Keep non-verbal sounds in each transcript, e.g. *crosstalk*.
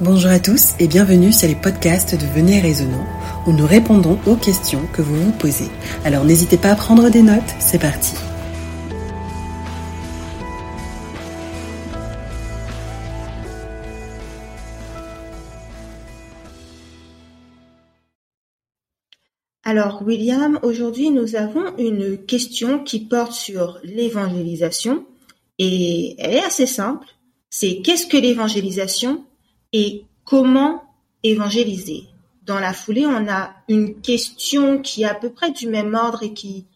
Bonjour à tous et bienvenue sur les podcasts de Venez Raisonnant où nous répondons aux questions que vous vous posez. Alors n'hésitez pas à prendre des notes, c'est parti. Alors William, aujourd'hui nous avons une question qui porte sur l'évangélisation et elle est assez simple. C'est qu'est-ce que l'évangélisation? Et comment évangéliser? Dans la foulée, on a une question qui est à peu près du même ordre et qui,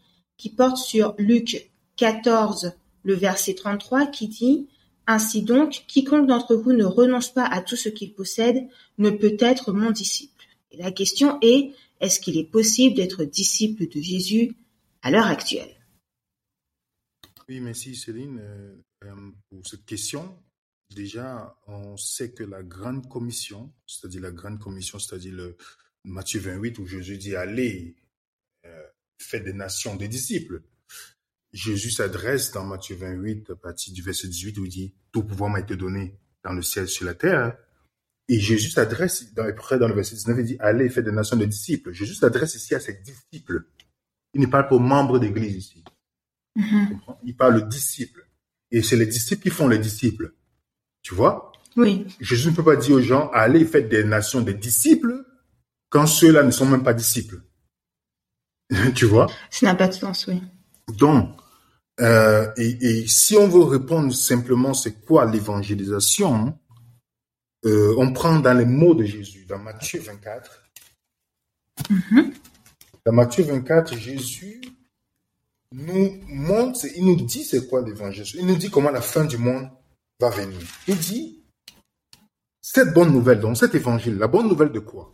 porte sur Luc 14, le verset 33, qui dit Ainsi donc, quiconque d'entre vous ne renonce pas à tout ce qu'il possède ne peut être mon disciple. Et la question est, est-ce qu'il est possible d'être disciple de Jésus à l'heure actuelle? Oui, merci Céline euh, euh, pour cette question. Déjà, on sait que la grande commission, c'est-à-dire la grande commission, c'est-à-dire le Matthieu 28 où Jésus dit allez, euh, faites des nations des disciples. Jésus s'adresse dans Matthieu 28 à partir du verset 18 où il dit tout pouvoir m'a été donné dans le ciel sur la terre. Et Jésus s'adresse dans, près dans le verset 19 il dit allez, faites des nations des disciples. Jésus s'adresse ici à ses disciples. Il ne parle pas aux membres d'église ici. Mhm. Il parle aux disciples. Et c'est les disciples qui font les disciples. Tu vois? Oui. Jésus ne peut pas dire aux gens, allez, faites des nations des disciples, quand ceux-là ne sont même pas disciples. *laughs* tu vois? Ça n'a pas de sens, oui. Donc, euh, et, et, si on veut répondre simplement, c'est quoi l'évangélisation euh, On prend dans les mots de Jésus, dans Matthieu 24. Mhm. Dans Matthieu 24, Jésus nous montre, il nous dit c'est quoi l'évangélisation. Il nous dit comment la fin du monde va venir. Il dit, cette bonne nouvelle, donc cet évangile, la bonne nouvelle de quoi?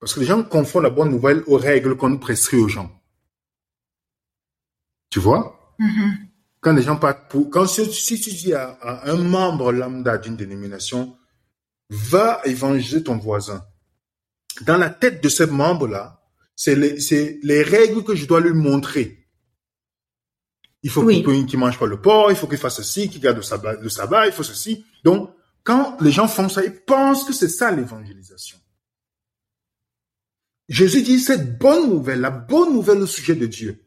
Parce que les gens confondent la bonne nouvelle aux règles qu'on nous prescrit aux gens. Tu vois? Mhm. Quand les gens partent pour... Quand si, si tu dis à, à un membre lambda d'une dénomination, va évangéliser ton voisin. Dans la tête de ce membre-là, c'est les, c'est les règles que je dois lui montrer. Il faut Oui. qu'il qu'il mange pas le porc, il faut qu'il fasse ceci, qu'il garde le sabbat, le sabbat, il faut ceci. Donc, quand les gens font ça, ils pensent que c'est ça l'évangélisation. Jésus dit cette bonne nouvelle, la bonne nouvelle au sujet de Dieu.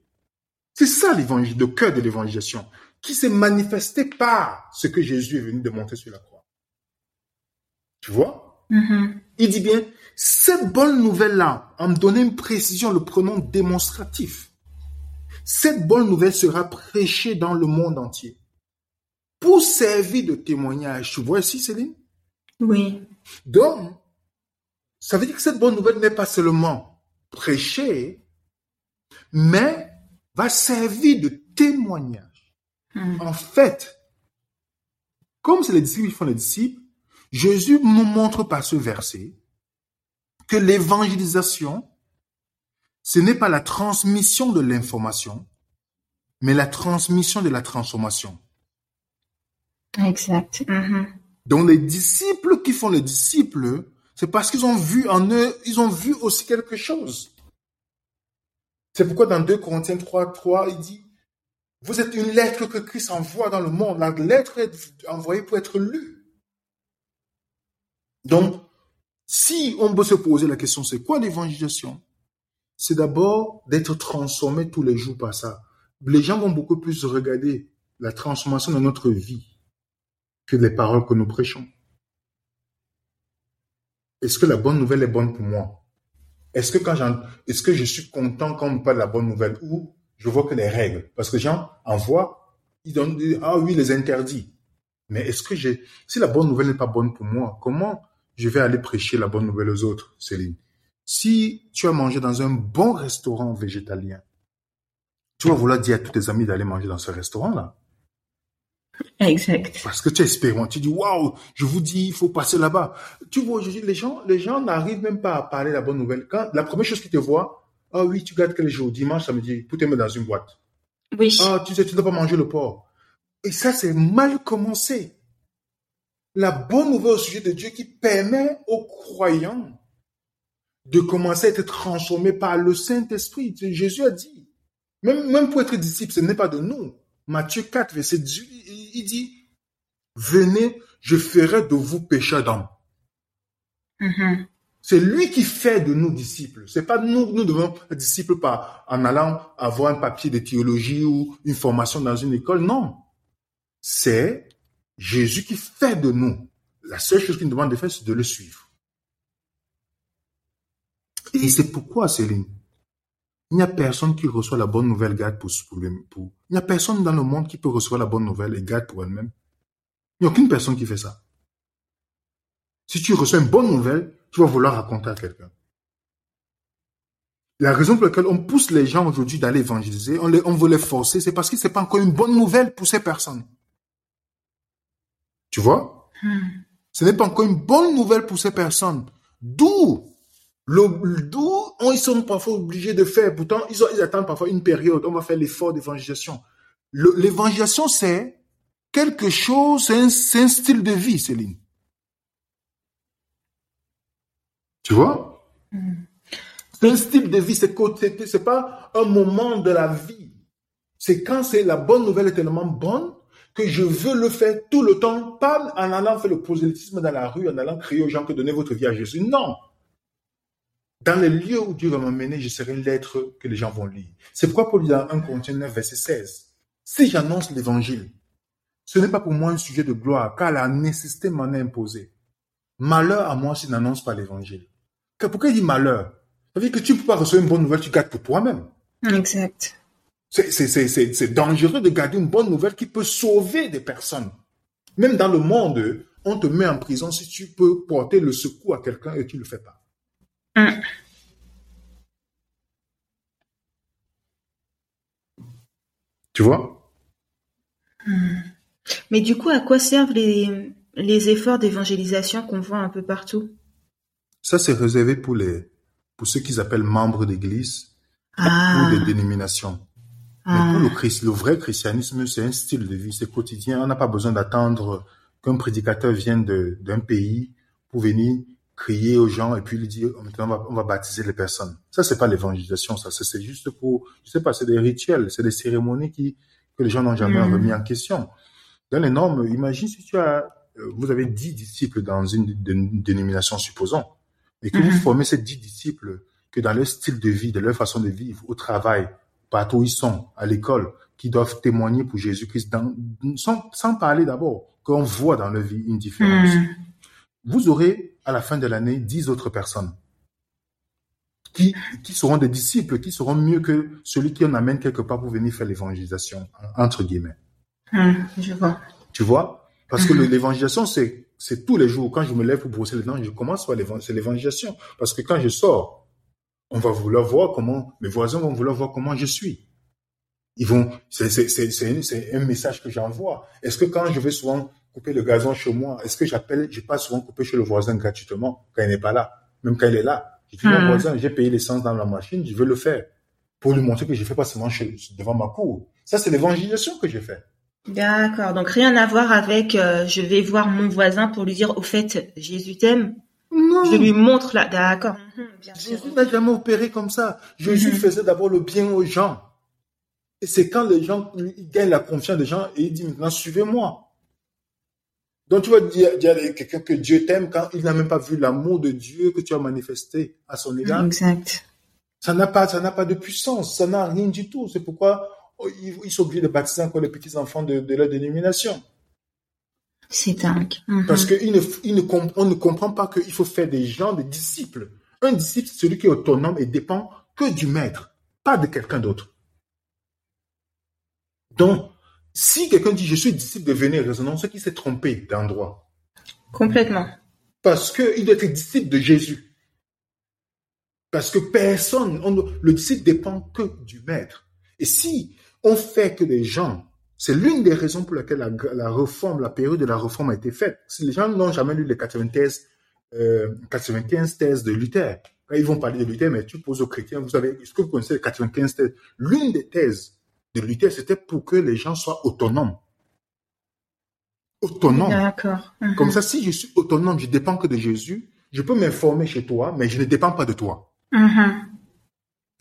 C'est ça l'évangile, le cœur de l'évangélisation, qui s'est manifesté par ce que Jésus est venu démontrer sur la croix. Tu vois? Mhm. Il dit bien, cette bonne nouvelle-là, en me donnant une précision, le pronom démonstratif, cette bonne nouvelle sera prêchée dans le monde entier pour servir de témoignage. Tu vois ici, Céline? Oui. Donc, ça veut dire que cette bonne nouvelle n'est pas seulement prêchée, mais va servir de témoignage. Mhm. En fait, comme c'est les disciples qui font les disciples, Jésus nous montre par ce verset que l'évangélisation, ce n'est pas la transmission de l'information, mais la transmission de la transformation. Exact. Mhm. Donc les disciples qui font les disciples, c'est parce qu'ils ont vu en eux, ils ont vu aussi quelque chose. C'est pourquoi dans 2 Corinthiens 3, 3, il dit, vous êtes une lettre que Christ envoie dans le monde. La lettre est envoyée pour être lue. Donc, si on peut se poser la question, c'est quoi l'évangélisation? C'est d'abord d'être transformé tous les jours par ça. Les gens vont beaucoup plus regarder la transformation de notre vie que les paroles que nous prêchons. Est-ce que la bonne nouvelle est bonne pour moi? Est-ce que quand est-ce que je suis content quand on parle de la bonne nouvelle ou je vois que les règles? Parce que les gens en voient, ils donnent ah oui les interdits. Mais est-ce que j'ai, si la bonne nouvelle n'est pas bonne pour moi, comment je vais aller prêcher la bonne nouvelle aux autres, Céline? Si tu as mangé dans un bon restaurant végétalien, tu vas vouloir dire à tous tes amis d'aller manger dans ce restaurant-là. Exact. Parce que tu expérimentes, tu dis waouh, je vous dis, il faut passer là-bas. Tu vois, dis, les gens, les gens n'arrivent même pas à parler la bonne nouvelle. Quand la première chose qu'ils te voient, ah oui, tu gardes quel jour, dimanche, samedi, mettre dans une boîte. Oui. Ah, tu sais, tu ne dois pas manger le porc. Et ça, c'est mal commencé. La bonne nouvelle au sujet de Dieu qui permet aux croyants de commencer à être transformés par le Saint-Esprit. Jésus a dit, même, même pour être disciple, ce n'est pas de nous. Matthieu 4, verset 18, il dit, venez, je ferai de vous pécheurs d'hommes. Mhm. C'est lui qui fait de nous disciples. C'est pas nous, nous devons être disciples par, en allant avoir un papier de théologie ou une formation dans une école. Non. C'est Jésus qui fait de nous. La seule chose qu'il nous demande de faire, c'est de le suivre. Et c'est pourquoi, Céline, il n'y a personne qui reçoit la bonne nouvelle garde pour, pour, pour, Il n'y a personne dans le monde qui peut recevoir la bonne nouvelle et garde pour elle-même. Il n'y a aucune personne qui fait ça. Si tu reçois une bonne nouvelle, tu vas vouloir raconter à quelqu'un. La raison pour laquelle on pousse les gens aujourd'hui d'aller évangéliser, on, les, on veut les forcer, c'est parce que c'est pas encore une bonne nouvelle pour ces personnes. Tu vois? Hmm. Ce n'est pas encore une bonne nouvelle pour ces personnes. D'où le, d'où ils sont parfois obligés de faire. Pourtant, ils, ont, ils attendent parfois une période. On va faire l'effort d'évangélisation. L'évangélisation, c'est quelque chose, c'est un, un, style de vie, Céline. Tu vois? Mm. C'est un style de vie, c'est c'est pas un moment de la vie. C'est quand c'est la bonne nouvelle est tellement bonne que je veux le faire tout le temps, pas en allant faire le prosélytisme dans la rue, en allant crier aux gens que donnez votre vie à Jésus. Non. Dans les lieux où Dieu va m'emmener, je serai une lettre que les gens vont lire. C'est pourquoi Paul dit dans 1 Corinthiens 9, verset 16, si j'annonce l'évangile, ce n'est pas pour moi un sujet de gloire, car la nécessité m'en a imposé. Malheur à moi si je n'annonce pas l'évangile. Pourquoi il dit malheur? Ça veut dire que tu ne peux pas recevoir une bonne nouvelle, tu gardes pour toi-même. Exact. C'est dangereux de garder une bonne nouvelle qui peut sauver des personnes. Même dans le monde, on te met en prison si tu peux porter le secours à quelqu'un et tu ne le fais pas. Tu vois? Mm. Mais du coup, à quoi servent les, les efforts d'évangélisation qu'on voit un peu partout? Ça, c'est réservé pour, les, pour ceux qu'ils appellent membres d'église Ah. ou de dénomination. Mais Ah. pour le, Christ, le vrai christianisme, c'est un style de vie, c'est quotidien. On n'a pas besoin d'attendre qu'un prédicateur vienne d'un pays pour venir crier aux gens et puis lui dire, maintenant, on va, on va baptiser les personnes. Ça, c'est pas l'évangélisation, ça. C'est juste pour, je sais pas, c'est des rituels, c'est des cérémonies qui, que les gens n'ont jamais Mhm. remis en question. Dans les normes, imagine si tu as, euh, vous avez dix disciples dans une, dé- dénomination, supposons, et que vous Mhm. formez ces dix disciples, que dans leur style de vie, de leur façon de vivre, au travail, partout où ils sont, à l'école, qui doivent témoigner pour Jésus-Christ, sans, sans parler d'abord, qu'on voit dans leur vie une différence. Mm. Vous aurez, à la fin de l'année, dix autres personnes qui, qui seront des disciples, qui seront mieux que celui qui en amène quelque part pour venir faire l'évangélisation, entre guillemets. Je vois. Tu vois? Parce que le- l'évangélisation, c'est c'est tous les jours. Quand je me lève pour brosser les dents, je commence par l'évangélisation. Parce que quand je sors, on va vouloir voir comment, mes voisins vont vouloir voir comment je suis. Ils vont, c'est c'est un message que j'envoie. Est-ce que quand je vais souvent couper le gazon chez moi, est-ce que j'appelle, je passe souvent couper chez le voisin gratuitement quand il n'est pas là, même quand il est là. Je dis, mon Mhm. voisin, j'ai payé l'essence dans la machine, je veux le faire. Pour lui montrer que je fais pas seulement chez- devant ma cour. Ça, c'est l'évangélisation que j'ai fait. D'accord. Donc rien à voir avec euh, je vais voir mon voisin pour lui dire au fait Jésus t'aime. Non. Je lui montre là. D'accord. Mhm. Jésus n'a jamais opéré comme ça. Jésus Mhm. faisait d'abord le bien aux gens. Et c'est quand les gens ils gagnent la confiance des gens et il dit maintenant suivez-moi. Donc tu vas dire, dire à quelqu'un que Dieu t'aime quand il n'a même pas vu l'amour de Dieu que tu as manifesté à son égard. Exact. Ça n'a pas, ça n'a pas de puissance, ça n'a rien du tout. C'est pourquoi oh, ils, sont obligés de baptiser encore les petits enfants de, de la dénomination. C'est dingue. Mhm. Parce il ne, il ne comp- on ne comprend pas qu'il faut faire des gens des disciples. Un disciple, c'est celui qui est autonome et dépend que du maître, pas de quelqu'un d'autre. Donc, si quelqu'un dit je suis disciple de venir raisonnant, c'est qu'il s'est trompé d'endroit. Complètement. Parce qu'il doit être disciple de Jésus. Parce que personne, on- le disciple dépend que du maître. Et si on fait que les gens, c'est l'une des raisons pour lesquelles la, la réforme, la période de la réforme a été faite. Si les gens n'ont jamais lu les 95, euh, 95 thèses de Luther, quand ils vont parler de Luther, mais tu poses aux chrétiens, vous savez, est-ce que vous connaissez les 95 thèses? L'une des thèses de Luther, c'était pour que les gens soient autonomes. Autonomes. D'accord. Mhm. Comme ça, si je suis autonome, je dépends que de Jésus, je peux m'informer chez toi, mais je ne dépends pas de toi. Mhm.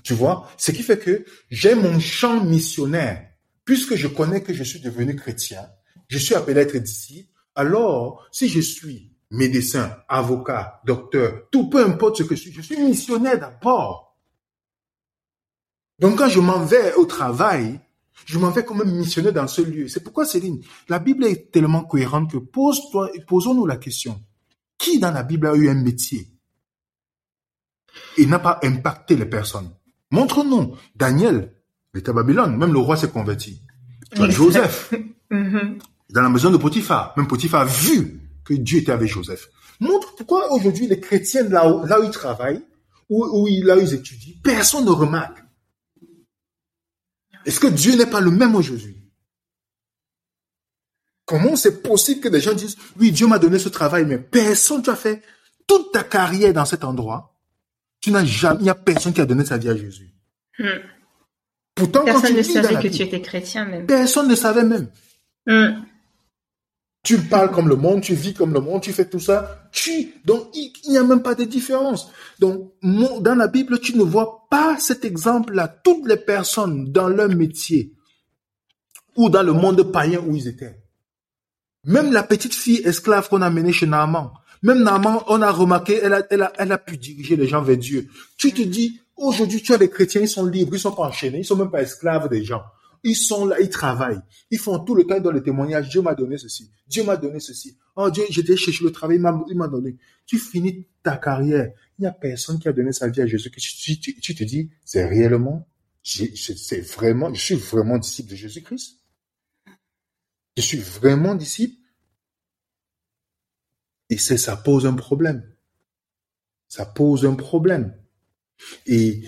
Tu vois? Ce qui fait que j'ai mon champ missionnaire. Puisque je connais que je suis devenu chrétien, je suis appelé à être disciple, alors si je suis médecin, avocat, docteur, tout peu importe ce que je suis, je suis missionnaire d'abord. Donc quand je m'en vais au travail, je m'en vais comme un missionnaire dans ce lieu. C'est pourquoi, Céline, la Bible est tellement cohérente que pose-toi, posons-nous la question. Qui dans la Bible a eu un métier et n'a pas impacté les personnes? Montre-nous. Daniel, il était à Babylone, même le roi s'est converti. Joseph, mm-hmm. *laughs* dans la maison de Potiphar, même Potiphar a vu que Dieu était avec Joseph. Montre pourquoi aujourd'hui les chrétiens, là où, là où ils travaillent, où, où, là où ils étudient, personne ne remarque. Est-ce que Dieu n'est pas le même aujourd'hui? Comment c'est possible que des gens disent, oui, Dieu m'a donné ce travail, mais personne, tu as fait toute ta carrière dans cet endroit. Tu n'as jamais, il n'y a personne qui a donné sa vie à Jésus. Hmm. Pourtant, personne ne savait que tu étais chrétien même. Personne ne savait même. Hmm. Tu parles comme le monde, tu vis comme le monde, tu fais tout ça. Tu, donc, il n'y a même pas de différence. Donc, dans la Bible, tu ne vois pas cet exemple-là. Toutes les personnes dans leur métier ou dans le monde païen où ils étaient. Même la petite fille esclave qu'on a menée chez Naaman. Même Naaman, on a remarqué, elle a, pu diriger les gens vers Dieu. Tu te dis, aujourd'hui, tu as les chrétiens, ils sont libres, ils sont pas enchaînés, ils sont même pas esclaves des gens. Ils sont là, ils travaillent. Ils font tout le temps dans le témoignage. Dieu m'a donné ceci. Dieu m'a donné ceci. Oh Dieu, j'étais chercher le travail, il m'a donné. Tu finis ta carrière. Il n'y a personne qui a donné sa vie à Jésus. Tu, tu, te dis, c'est réellement, c'est vraiment, je suis vraiment disciple de Jésus-Christ? Je suis vraiment disciple? Et ça pose un problème. Ça pose un problème. Et,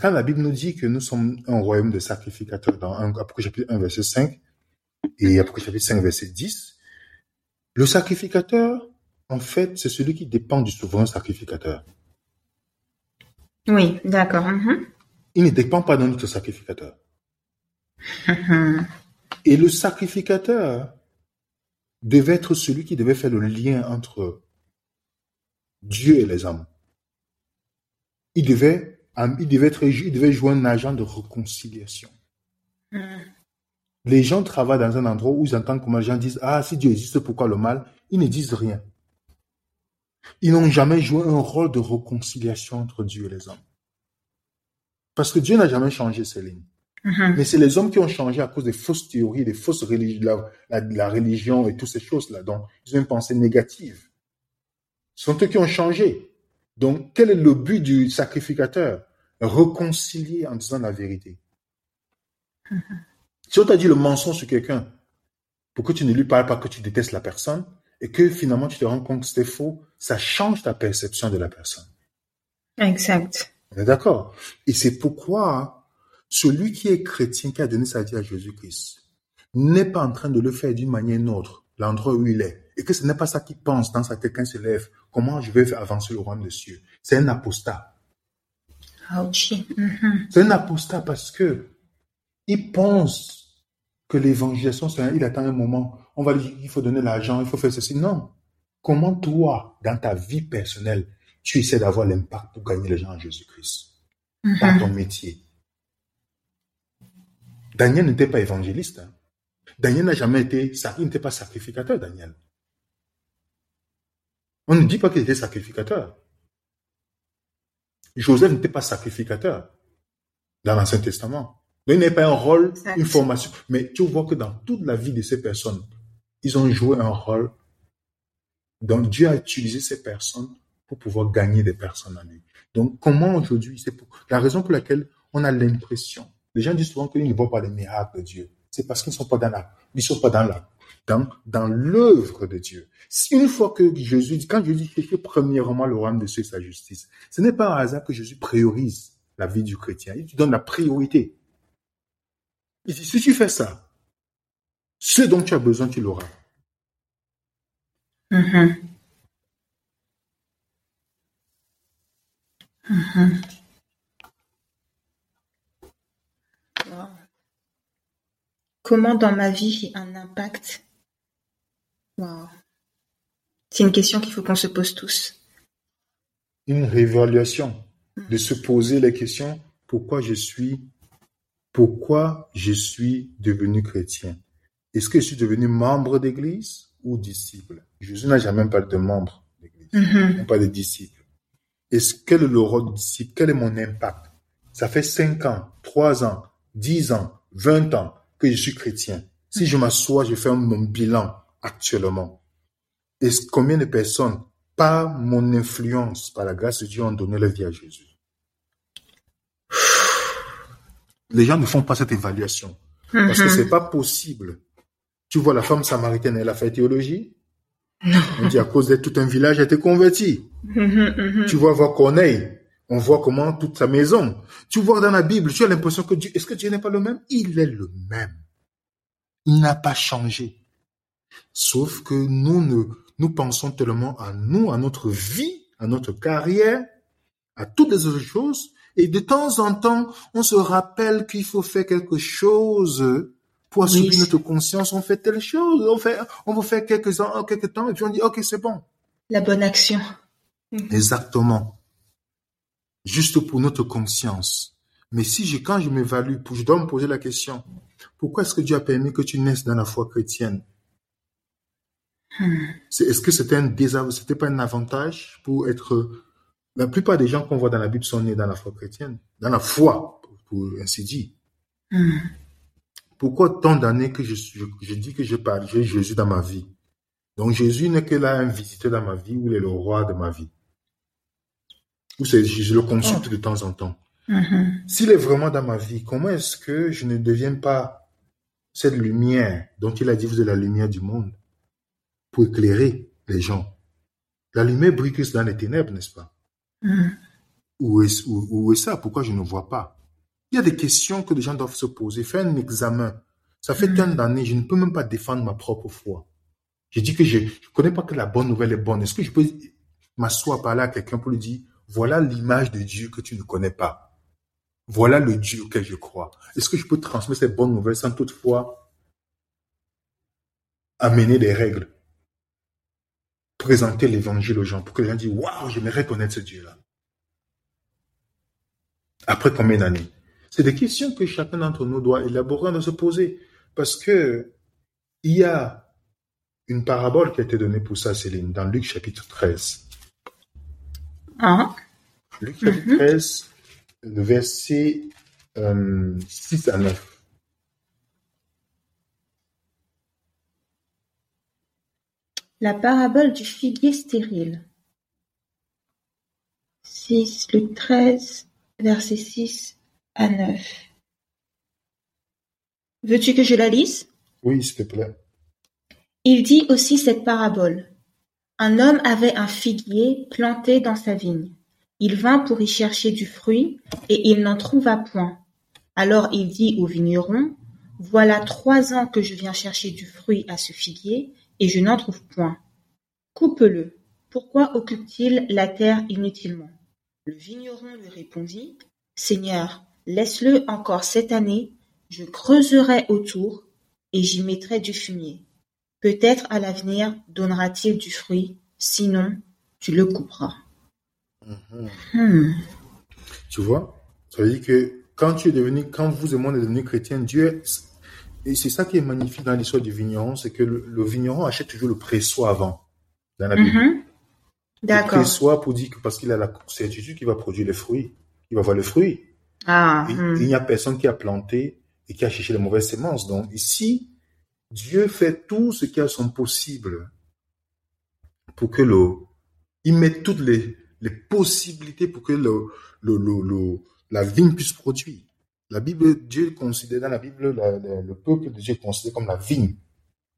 quand la Bible nous dit que nous sommes un royaume de sacrificateurs dans Apocalypse chapitre 1 verset 5 et Apocalypse chapitre 5 verset 10, le sacrificateur, en fait, c'est celui qui dépend du souverain sacrificateur. Oui, d'accord. Mhm. Il ne dépend pas d'un autre sacrificateur. et le sacrificateur devait être celui qui devait faire le lien entre Dieu et les hommes il devait, il devait, être, il devait jouer un agent de réconciliation. Hmm. Les gens travaillent dans un endroit où ils entendent comment les gens disent Ah, si Dieu existe, pourquoi le mal? Ils ne disent rien. Ils n'ont jamais joué un rôle de réconciliation entre Dieu et les hommes. Parce que Dieu n'a jamais changé ses lignes. Hmm. Mais c'est les hommes qui ont changé à cause des fausses théories, des fausses religions, la, la, religion et toutes ces choses-là. Donc, ils ont une pensée négative. Ce sont eux qui ont changé. Donc, quel est le but du sacrificateur? Réconcilier en disant la vérité. Mm-hmm. Si on t'a dit le mensonge sur quelqu'un, pour que tu ne lui parles pas, que tu détestes la personne, et que finalement tu te rends compte que c'était faux, ça change ta perception de la personne. Exact. On est d'accord? Et c'est pourquoi celui qui est chrétien, qui a donné sa vie à Jésus-Christ, n'est pas en train de le faire d'une manière ou d'une autre, l'endroit où il est, et que ce n'est pas ça qu'il pense dans sa tête quand il se lève, comment je vais avancer le royaume de cieux? C'est un apostat. Mm-hmm. C'est un apostat parce que il pense que l'évangélisation, il attend un moment, on va dire qu'il faut donner l'argent, il faut faire ceci. Non. Comment toi, dans ta vie personnelle, tu essaies d'avoir l'impact pour gagner les gens en Jésus-Christ? Mm-hmm. Par ton métier. Daniel n'était pas évangéliste. Hein. Daniel n'a jamais été, il n'était pas sacrificateur, Daniel. On ne dit pas qu'il était sacrificateur. Joseph n'était pas sacrificateur dans l'Ancien Testament. il n'est pas un rôle, une formation. Mais tu vois que dans toute la vie de ces personnes, ils ont joué un rôle. Donc Dieu a utilisé ces personnes pour pouvoir gagner des personnes à lui. Donc comment aujourd'hui, c'est la raison pour laquelle on a l'impression, les gens disent souvent qu'ils ne voient pas les miracles de Dieu. C'est parce qu'ils ne sont pas dans la, ils sont pas dans la, dans, dans l'œuvre de Dieu. Une fois que Jésus, quand Jésus fait premièrement le royaume de Dieu et sa justice, ce n'est pas un hasard que Jésus priorise la vie du chrétien. Il te donne la priorité. Il dit, si tu fais ça, ce dont tu as besoin, tu l'auras. Mm-hmm. Mm-hmm. Comment dans ma vie j'ai un impact? C'est une question qu'il faut qu'on se pose tous. Une réévaluation, de se poser les questions pourquoi je suis, pourquoi je suis devenu chrétien? Est-ce que je suis devenu membre d'église ou disciple? Jésus n'a jamais parlé de membres d'église, Mhm. pas de disciples. Est-ce quel est le rôle du disciple? Quel est mon impact? Ça fait 5 ans, 3 ans, 10 ans, 20 ans que je suis chrétien. Si je m'assois, je fais mon bilan actuellement. Est-ce combien de personnes, par mon influence, par la grâce de Dieu, ont donné leur vie à Jésus? Les gens ne font pas cette évaluation. Parce que Mhm. c'est pas possible. Tu vois, la femme samaritaine, elle a fait théologie? On dit à cause d'être tout un village a été converti. Mhm, mhm. Tu vois voir Corneille. On voit comment toute sa maison. Tu vois dans la Bible, tu as l'impression que Dieu, est-ce que Dieu n'est pas le même? Il est le même. Il n'a pas changé. Sauf que nous ne, nous pensons tellement à nous, à notre vie, à notre carrière, à toutes les autres choses. Et de temps en temps, on se rappelle qu'il faut faire quelque chose pour assouvir Oui. notre conscience. On fait telle chose. On fait, on va faire quelques ans, quelques temps, et puis on dit, OK, c'est bon. La bonne action. Exactement. Juste pour notre conscience. Mais si je, quand je m'évalue, je dois me poser la question, pourquoi est-ce que Dieu a permis que tu naisses dans la foi chrétienne? Hmm. Est-ce que c'était un c'était pas un avantage pour être, la plupart des gens qu'on voit dans la Bible sont nés dans la foi chrétienne, dans la foi, pour, pour ainsi dire. Hmm. Pourquoi tant d'années que je, je, je dis que je parle, j'ai Jésus dans ma vie? Donc Jésus n'est que là un visiteur dans ma vie ou il est le roi de ma vie. Ou je, je le consulte de temps en temps. Mhm. S'il est vraiment dans ma vie, comment est-ce que je ne deviens pas cette lumière dont il a dit vous êtes la lumière du monde pour éclairer les gens? La lumière brille dans les ténèbres, n'est-ce pas? Mhm. Où est, où, où est ça? Pourquoi je ne vois pas? Il y a des questions que les gens doivent se poser. Faire un examen. Ça fait Mhm. tant d'années, je ne peux même pas défendre ma propre foi. Je dis que je ne connais pas que la bonne nouvelle est bonne. Est-ce que je peux m'asseoir parler à quelqu'un pour lui dire, voilà l'image de Dieu que tu ne connais pas. Voilà le Dieu auquel je crois. Est-ce que je peux transmettre cette bonne nouvelle sans toutefois amener des règles? Présenter l'évangile aux gens pour que les gens disent, waouh, j'aimerais connaître ce Dieu-là. Après combien d'années? C'est des questions que chacun d'entre nous doit élaborer, de se poser. Parce que il y a une parabole qui a été donnée pour ça, Céline, dans Luc chapitre 13. Ah. Luc chapitre 13, le verset euh, 6 à 9. La parabole du figuier stérile. 6, Luc 13, verset 6 à 9. Veux-tu que je la lise? Oui, s'il te plaît. Il dit aussi cette parabole. Un homme avait un figuier planté dans sa vigne. Il vint pour y chercher du fruit, et il n'en trouva point. Alors il dit au vigneron, Voilà trois ans que je viens chercher du fruit à ce figuier, et je n'en trouve point. Coupe-le. Pourquoi occupe-t-il la terre inutilement? Le vigneron lui répondit, Seigneur, laisse-le encore cette année, je creuserai autour, et j'y mettrai du fumier. Peut-être à l'avenir donnera-t-il du fruit, sinon tu le couperas. Hmm. Tu vois Ça veut dire que quand tu es devenu, quand vous et moi on est devenu chrétien, Dieu, et c'est ça qui est magnifique dans l'histoire du vigneron, c'est que le, le vigneron achète toujours le pressoir avant, dans la Bible. Mhm. Le D'accord. pressoir pour dire que parce qu'il a la certitude qu'il va produire les fruits, il va voir les fruits. Ah, Il, hmm. il n'y a personne qui a planté et qui a cherché les mauvaises semences. Donc ici, Dieu fait tout ce qui a son possible pour que le, il met toutes les, possibilités pour que le, la vigne puisse produire. La Bible, Dieu considère dans la Bible, le peuple de Dieu est considéré comme la vigne.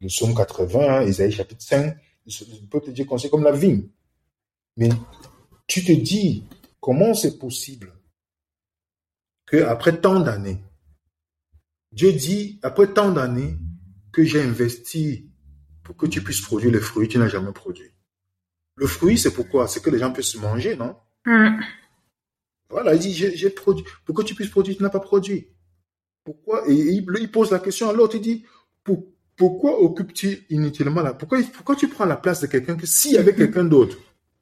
Le psaume 80, Isaïe chapitre 5, le peuple de Dieu est considéré comme la vigne. Mais tu te dis, comment c'est possible que après tant d'années, Dieu dit, après tant d'années, que j'ai investi pour que tu puisses produire les fruits que tu n'as jamais produit. Le fruit, c'est pourquoi? C'est que les gens puissent manger, non? Hmm. Voilà, il dit, j'ai produit. Pour que tu puisses produire, tu n'as pas produit. Pourquoi? Et il, il pose la question à l'autre, il dit, pour- pourquoi occupes-tu inutilement là pourquoi, pourquoi tu prends la place de quelqu'un que s'il y avait quelqu'un d'autre,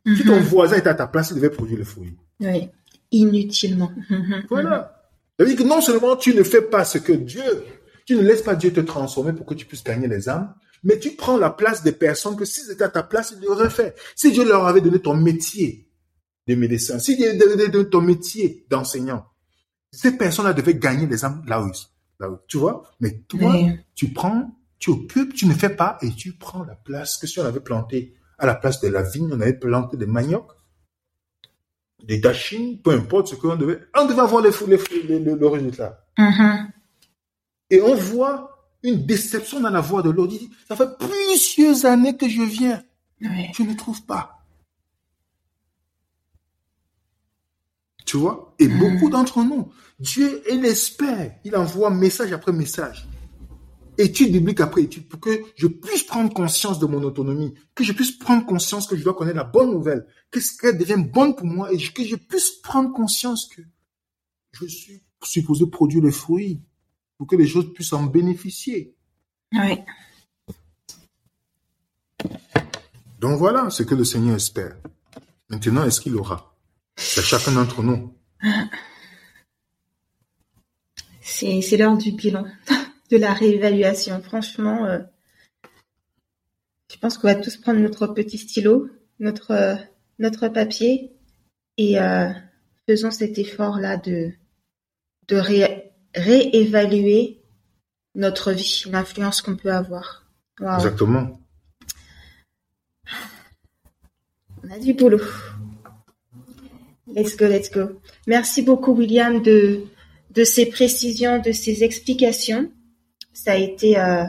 si ton Mhm. voisin était à ta place, il devait produire les fruits Oui. Inutilement. Mhm. Voilà. Ça veut dire que non seulement tu ne fais pas ce que Dieu, tu ne laisses pas Dieu te transformer pour que tu puisses gagner les âmes, Mais tu prends la place des personnes que si c'était à ta place, ils l'auraient fait. Si Dieu leur avait donné ton métier de médecin, si Dieu leur avait donné ton métier d'enseignant, ces personnes-là devaient gagner les âmes là où, là où, tu vois? Mais toi, tu prends, tu occupes, tu ne fais pas et tu prends la place que si on avait planté à la place de la vigne, on avait planté des maniocs, des dachines, peu importe ce qu'on devait, on devait avoir les, les, le, résultat. Et on voit une déception dans la voix de l'autre. Ça fait plusieurs années que je viens. Je ne trouve pas. Tu vois? Et mm. beaucoup d'entre nous, Dieu est l'expert. Il envoie message après message étude biblique après étude pour que je puisse prendre conscience de mon autonomie, que je puisse prendre conscience que je dois connaître la bonne nouvelle, que qu'elle devienne bonne pour moi et que je puisse prendre conscience que je suis supposé produire les fruits pour que les choses puissent en bénéficier. Oui. Donc voilà ce que le Seigneur espère. Maintenant, est-ce qu'il aura? C'est chacun d'entre nous. C'est l'heure du bilan *laughs* de la réévaluation. Franchement, euh, je pense qu'on va tous prendre notre petit stylo, notre euh, notre papier et euh, faisons cet effort-là de de réévaluer notre vie, l'influence qu'on peut avoir. Exactement. On a du boulot. Let's go, let's go. Merci beaucoup, William, de, de ces précisions, de ces explications. Ça a été euh,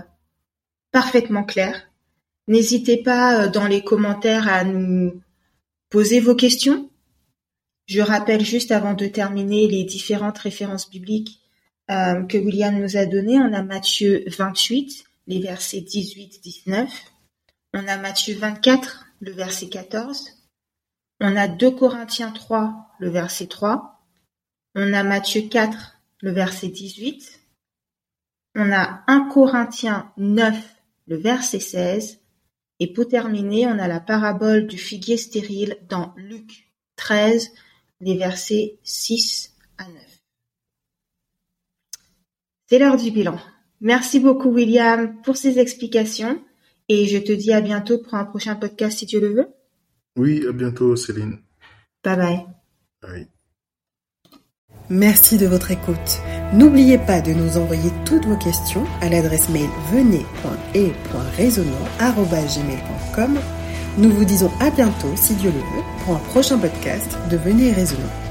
parfaitement clair. N'hésitez pas euh, dans les commentaires à nous poser vos questions. Je rappelle juste avant de terminer les différentes références bibliques euh, que William nous a données. On a Matthieu 28, les versets 18-19. On a Matthieu 24, le verset 14. On a 2 Corinthiens 3, le verset 3. On a Matthieu 4, le verset 18 on a 1 Corinthiens 9, le verset 16, et pour terminer, on a la parabole du figuier stérile dans Luc 13, les versets 6 à 9. C'est l'heure du bilan. Merci beaucoup William pour ces explications et je te dis à bientôt pour un prochain podcast si tu le veux. Oui, à bientôt Céline. Bye bye. Bye. Merci de votre écoute. N'oubliez pas de nous envoyer toutes vos questions à l'adresse mail venez.et.raisonnant.com. Nous vous disons à bientôt, si Dieu le veut, pour un prochain podcast de Venez et Raisonnant.